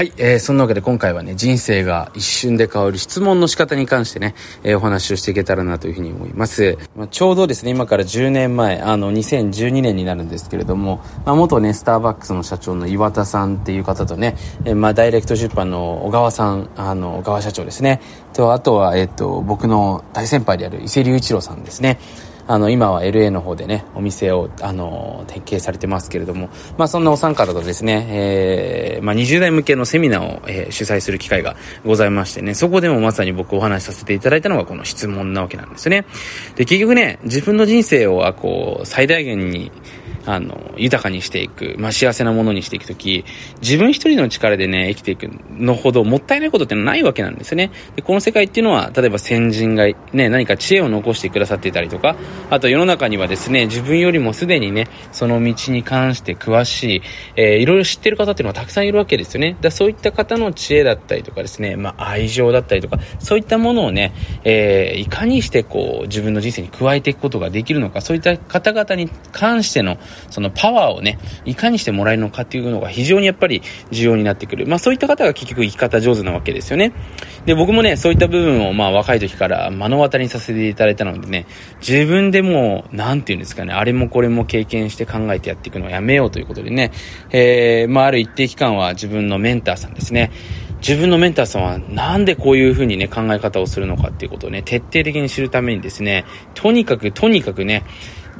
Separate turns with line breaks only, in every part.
はい、えー、そんなわけで今回はね、人生が一瞬で変わる質問の仕方に関してね、えー、お話をしていけたらなというふうに思います。まあ、ちょうどですね、今から10年前、あの、2012年になるんですけれども、まあ、元ね、スターバックスの社長の岩田さんっていう方とね、えー、まあ、ダイレクト出版の小川さん、あの、小川社長ですね、と、あとは、えっ、と、僕の大先輩である伊勢隆一郎さんですね、あの、今は LA の方でね、お店を、あの、提携されてますけれども、まあ、そんなお三方とですね、えー、まあ、20代向けのセミナーを、えー、主催する機会がございましてね、そこでもまさに僕お話しさせていただいたのがこの質問なわけなんですね。で、結局ね、自分の人生を、こう、最大限に、あの、豊かにしていく、まあ、幸せなものにしていくとき、自分一人の力でね、生きていくのほどもったいないことってないわけなんですよね。で、この世界っていうのは、例えば先人がね、何か知恵を残してくださっていたりとか、あと世の中にはですね、自分よりもすでにね、その道に関して詳しい、えー、いろいろ知ってる方っていうのはたくさんいるわけですよね。だそういった方の知恵だったりとかですね、まあ、愛情だったりとか、そういったものをね、えー、いかにしてこう、自分の人生に加えていくことができるのか、そういった方々に関しての、そのパワーをね、いかにしてもらえるのかっていうのが非常にやっぱり重要になってくる。まあそういった方が結局生き方上手なわけですよね。で、僕もね、そういった部分をまあ若い時から目の当たりにさせていただいたのでね、自分でもう、なんていうんですかね、あれもこれも経験して考えてやっていくのはやめようということでね、えー、まあある一定期間は自分のメンターさんですね、自分のメンターさんはなんでこういうふうにね、考え方をするのかっていうことをね、徹底的に知るためにですね、とにかくとにかくね、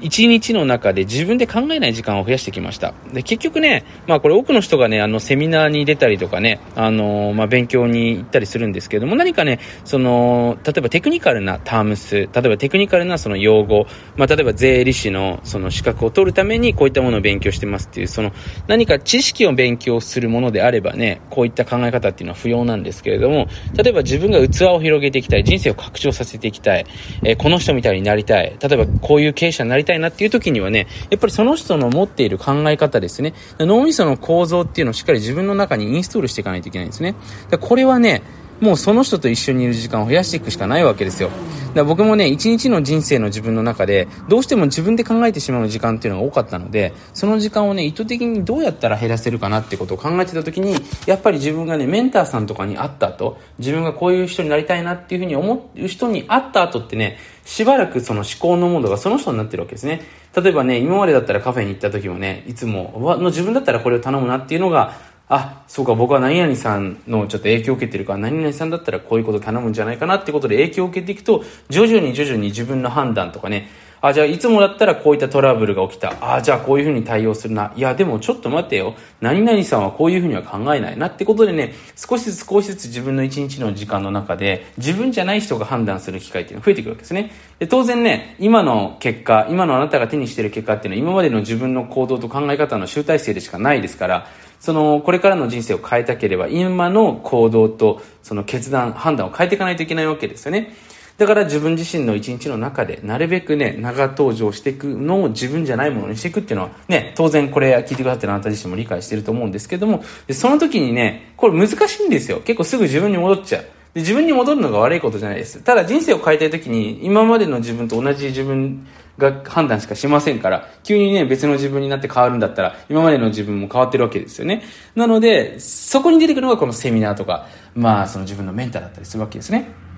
一日の中で自分で考えない時間を増やしてきました。で、結局ね、まあこれ多くの人がね、あのセミナーに出たりとかね、あのまあ勉強に行ったりするんですけれども、何かね、その、例えばテクニカルなタームス、例えばテクニカルなその用語、まあ例えば税理士のその資格を取るためにこういったものを勉強してますっていう、その何か知識を勉強するものであればね、こういった考え方っていうのは不要なんですけれども、例えば自分が器を広げていきたい、人生を拡張させていきたい、えー、この人みたいになりたい、例えばこういう経営者になりたいたいなっていう時にはね、やっぱりその人の持っている考え方ですね。脳みその構造っていうのをしっかり自分の中にインストールしていかないといけないんですね。これはね、もうその人と一緒にいる時間を増やしていくしかないわけですよ。だから僕もね、一日の人生の自分の中で、どうしても自分で考えてしまう時間っていうのが多かったので、その時間をね、意図的にどうやったら減らせるかなってことを考えてた時に、やっぱり自分がね、メンターさんとかに会った後、自分がこういう人になりたいなっていうふうに思う人に会った後ってね、しばらくその思考のモードがその人になってるわけですね。例えばね、今までだったらカフェに行った時もね、いつも、の自分だったらこれを頼むなっていうのが、あ、そうか、僕は何々さんのちょっと影響を受けてるから、何々さんだったらこういうこと頼むんじゃないかなってことで影響を受けていくと、徐々に徐々に自分の判断とかね、あ、じゃあいつもだったらこういったトラブルが起きた。あ、じゃあこういうふうに対応するな。いや、でもちょっと待ってよ。何々さんはこういうふうには考えないなってことでね、少しずつ少しずつ自分の一日の時間の中で、自分じゃない人が判断する機会っていうのが増えてくるわけですね。で、当然ね、今の結果、今のあなたが手にしている結果っていうのは今までの自分の行動と考え方の集大成でしかないですから、その、これからの人生を変えたければ、今の行動と、その決断、判断を変えていかないといけないわけですよね。だから自分自身の一日の中で、なるべくね、長登場していくのを自分じゃないものにしていくっていうのは、ね、当然これ聞いてくださってるあなた自身も理解してると思うんですけども、でその時にね、これ難しいんですよ。結構すぐ自分に戻っちゃう。で自分に戻るのが悪いことじゃないです。ただ人生を変えたい時に、今までの自分と同じ自分が判断しかしませんから、急にね、別の自分になって変わるんだったら、今までの自分も変わってるわけですよね。なので、そこに出てくるのがこのセミナーとか、まあ、その自分のメンターだったりするわけですね。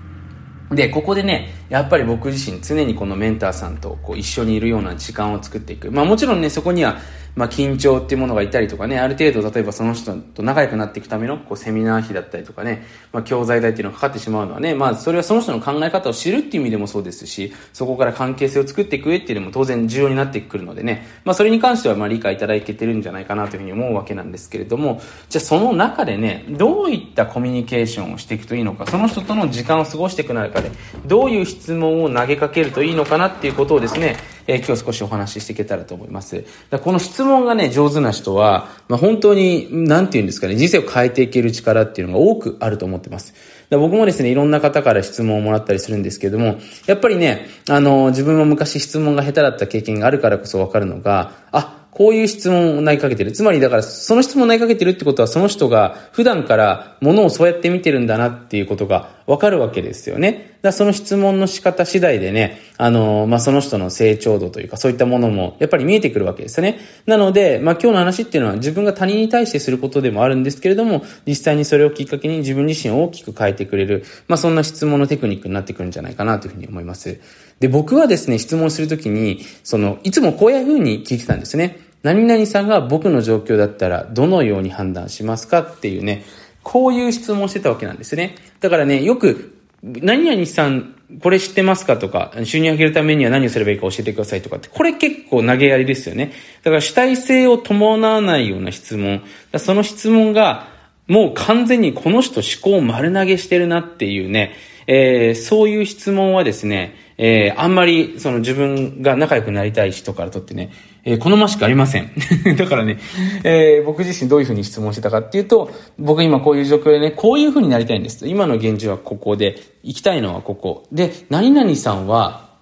で、ここでね、やっぱり僕自身常にこのメンターさんとこう一緒にいるような時間を作っていく。まあもちろんね、そこにはまあ、緊張っていうものがいたりとかね、ある程度、例えばその人と仲良くなっていくための、こう、セミナー費だったりとかね、まあ、教材代っていうのがかかってしまうのはね、まあ、それはその人の考え方を知るっていう意味でもそうですし、そこから関係性を作っていく上っていうのも当然重要になってくるのでね、まあ、それに関しては、まあ、理解いただけてるんじゃないかなというふうに思うわけなんですけれども、じゃあその中でね、どういったコミュニケーションをしていくといいのか、その人との時間を過ごしていく中で、どういう質問を投げかけるといいのかなっていうことをですね、えー、今日少しお話ししていけたらと思います。だこの質問がね、上手な人は、まあ、本当に、なんて言うんですかね、人生を変えていける力っていうのが多くあると思ってます。僕もですね、いろんな方から質問をもらったりするんですけども、やっぱりね、あの、自分も昔質問が下手だった経験があるからこそわかるのが、あ、こういう質問を投げかけてる。つまりだからその質問を投げかけてるってことはその人が普段からものをそうやって見てるんだなっていうことがわかるわけですよね。だその質問の仕方次第でね、あの、まあ、その人の成長度というかそういったものもやっぱり見えてくるわけですよね。なので、まあ、今日の話っていうのは自分が他人に対してすることでもあるんですけれども、実際にそれをきっかけに自分自身を大きく変えててくれる、まあ、そんな質問のテクニックになってくるんじゃないかなというふうに思います。で、僕はですね、質問するときに、その、いつもこういうふうに聞いてたんですね。何々さんが僕の状況だったらどのように判断しますかっていうね、こういう質問をしてたわけなんですね。だからね、よく、何々さん、これ知ってますかとか、収入を上げるためには何をすればいいか教えてくださいとかって、これ結構投げやりですよね。だから主体性を伴わないような質問。その質問が、もう完全にこの人思考丸投げしてるなっていうね、えー、そういう質問はですね、えー、あんまりその自分が仲良くなりたい人からとってね、えー、好ましくありません。だからね、えー、僕自身どういうふうに質問してたかっていうと、僕今こういう状況でね、こういうふうになりたいんです。今の現状はここで、行きたいのはここ。で、何々さんは、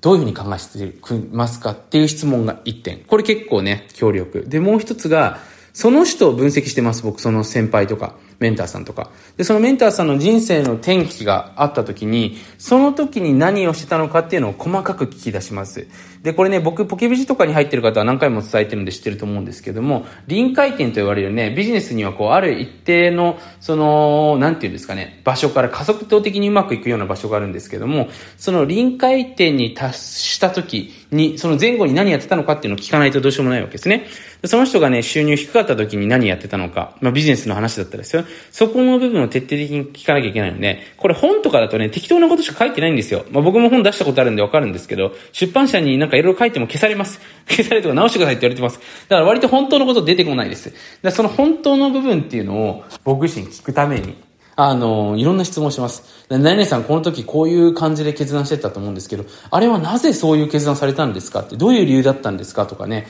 どういうふうに考えてますかっていう質問が1点。これ結構ね、協力。で、もう一つが、その人を分析してます、僕、その先輩とか。メンターさんとか。で、そのメンターさんの人生の転機があった時に、その時に何をしてたのかっていうのを細かく聞き出します。で、これね、僕、ポケビジとかに入ってる方は何回も伝えてるんで知ってると思うんですけども、臨界点と言われるね、ビジネスにはこう、ある一定の、その、なんていうんですかね、場所から加速度的にうまくいくような場所があるんですけども、その臨界点に達した時に、その前後に何やってたのかっていうのを聞かないとどうしようもないわけですね。その人がね、収入低かった時に何やってたのか、まあビジネスの話だったらですよ。そこの部分を徹底的に聞かなきゃいけないので、これ本とかだとね、適当なことしか書いてないんですよ。まあ僕も本出したことあるんでわかるんですけど、出版社になんかいろいろ書いても消されます。消されとか直してくださいって言われてます。だから割と本当のこと出てこないです。だその本当の部分っていうのを僕自身聞くために、あの、いろんな質問します。何々さん、この時こういう感じで決断してたと思うんですけど、あれはなぜそういう決断されたんですかって、どういう理由だったんですかとかね、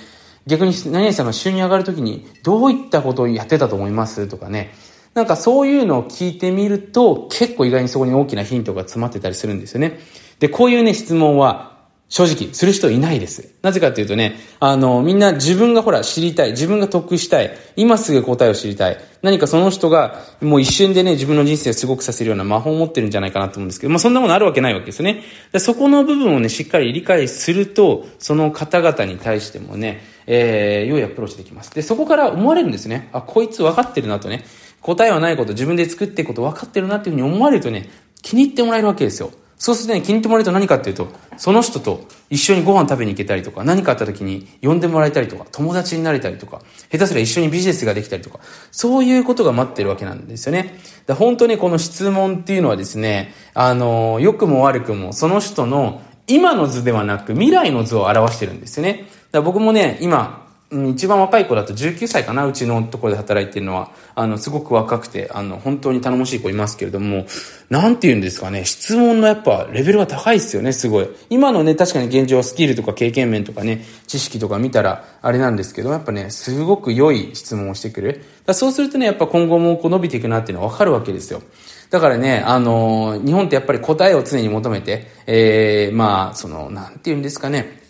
逆に何々さんが収入上がるときにどういったことをやってたと思いますとかね。なんかそういうのを聞いてみると結構意外にそこに大きなヒントが詰まってたりするんですよね。で、こういうね質問は正直する人いないです。なぜかっていうとね、あの、みんな自分がほら知りたい、自分が得したい、今すぐ答えを知りたい。何かその人がもう一瞬でね、自分の人生をすごくさせるような魔法を持ってるんじゃないかなと思うんですけど、まあそんなものあるわけないわけですよね。でそこの部分をね、しっかり理解すると、その方々に対してもね、えー、良いアプローチできます。で、そこから思われるんですね。あ、こいつ分かってるなとね。答えはないこと、自分で作っていくこと分かってるなっていうふうに思われるとね、気に入ってもらえるわけですよ。そうするとね、気に入ってもらえると何かっていうと、その人と一緒にご飯食べに行けたりとか、何かあった時に呼んでもらえたりとか、友達になれたりとか、下手すりゃ一緒にビジネスができたりとか、そういうことが待ってるわけなんですよね。だ本当にこの質問っていうのはですね、あの、良くも悪くも、その人の今の図ではなく未来の図を表してるんですよね。だ僕もね、今、一番若い子だと19歳かな、うちのところで働いてるのは。あの、すごく若くて、あの、本当に頼もしい子いますけれども、なんて言うんですかね、質問のやっぱレベルが高いですよね、すごい。今のね、確かに現状スキルとか経験面とかね、知識とか見たらあれなんですけど、やっぱね、すごく良い質問をしてくる。そうするとね、やっぱ今後もこう伸びていくなっていうのはわかるわけですよ。だからね、あのー、日本ってやっぱり答えを常に求めて、えー、まあ、その、なんて言うんですかね、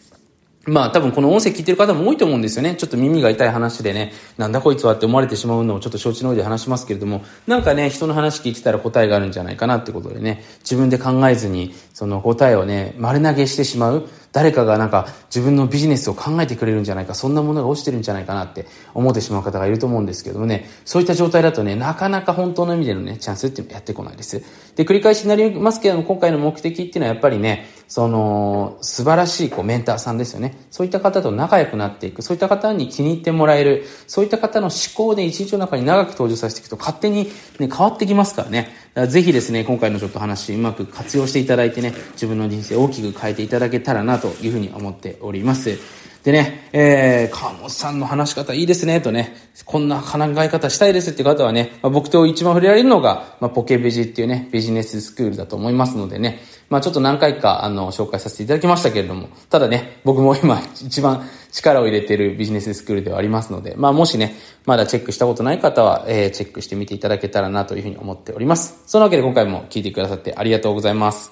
まあ多分この音声聞いてる方も多いと思うんですよね。ちょっと耳が痛い話でね、なんだこいつはって思われてしまうのをちょっと承知の上で話しますけれども、なんかね、人の話聞いてたら答えがあるんじゃないかなってことでね、自分で考えずに、その答えをね、丸投げしてしまう。誰かがなんか自分のビジネスを考えてくれるんじゃないか、そんなものが落ちてるんじゃないかなって思ってしまう方がいると思うんですけどもね、そういった状態だとね、なかなか本当の意味でのね、チャンスってやってこないです。で、繰り返しになりますけども、今回の目的っていうのはやっぱりね、その、素晴らしいこうメンターさんですよね。そういった方と仲良くなっていく。そういった方に気に入ってもらえる。そういった方の思考で一日の中に長く登場させていくと勝手に、ね、変わってきますからね。からぜひですね、今回のちょっと話うまく活用していただいてね、自分の人生を大きく変えていただけたらなというふうに思っております。でね、えー、川本さんの話し方いいですね、とね、こんな考え方したいですって方はね、まあ、僕と一番触れられるのが、まあ、ポケビジっていうね、ビジネススクールだと思いますのでね、まあちょっと何回か、あの、紹介させていただきましたけれども、ただね、僕も今一番力を入れているビジネススクールではありますので、まあもしね、まだチェックしたことない方は、えー、チェックしてみていただけたらなというふうに思っております。そのわけで今回も聞いてくださってありがとうございます。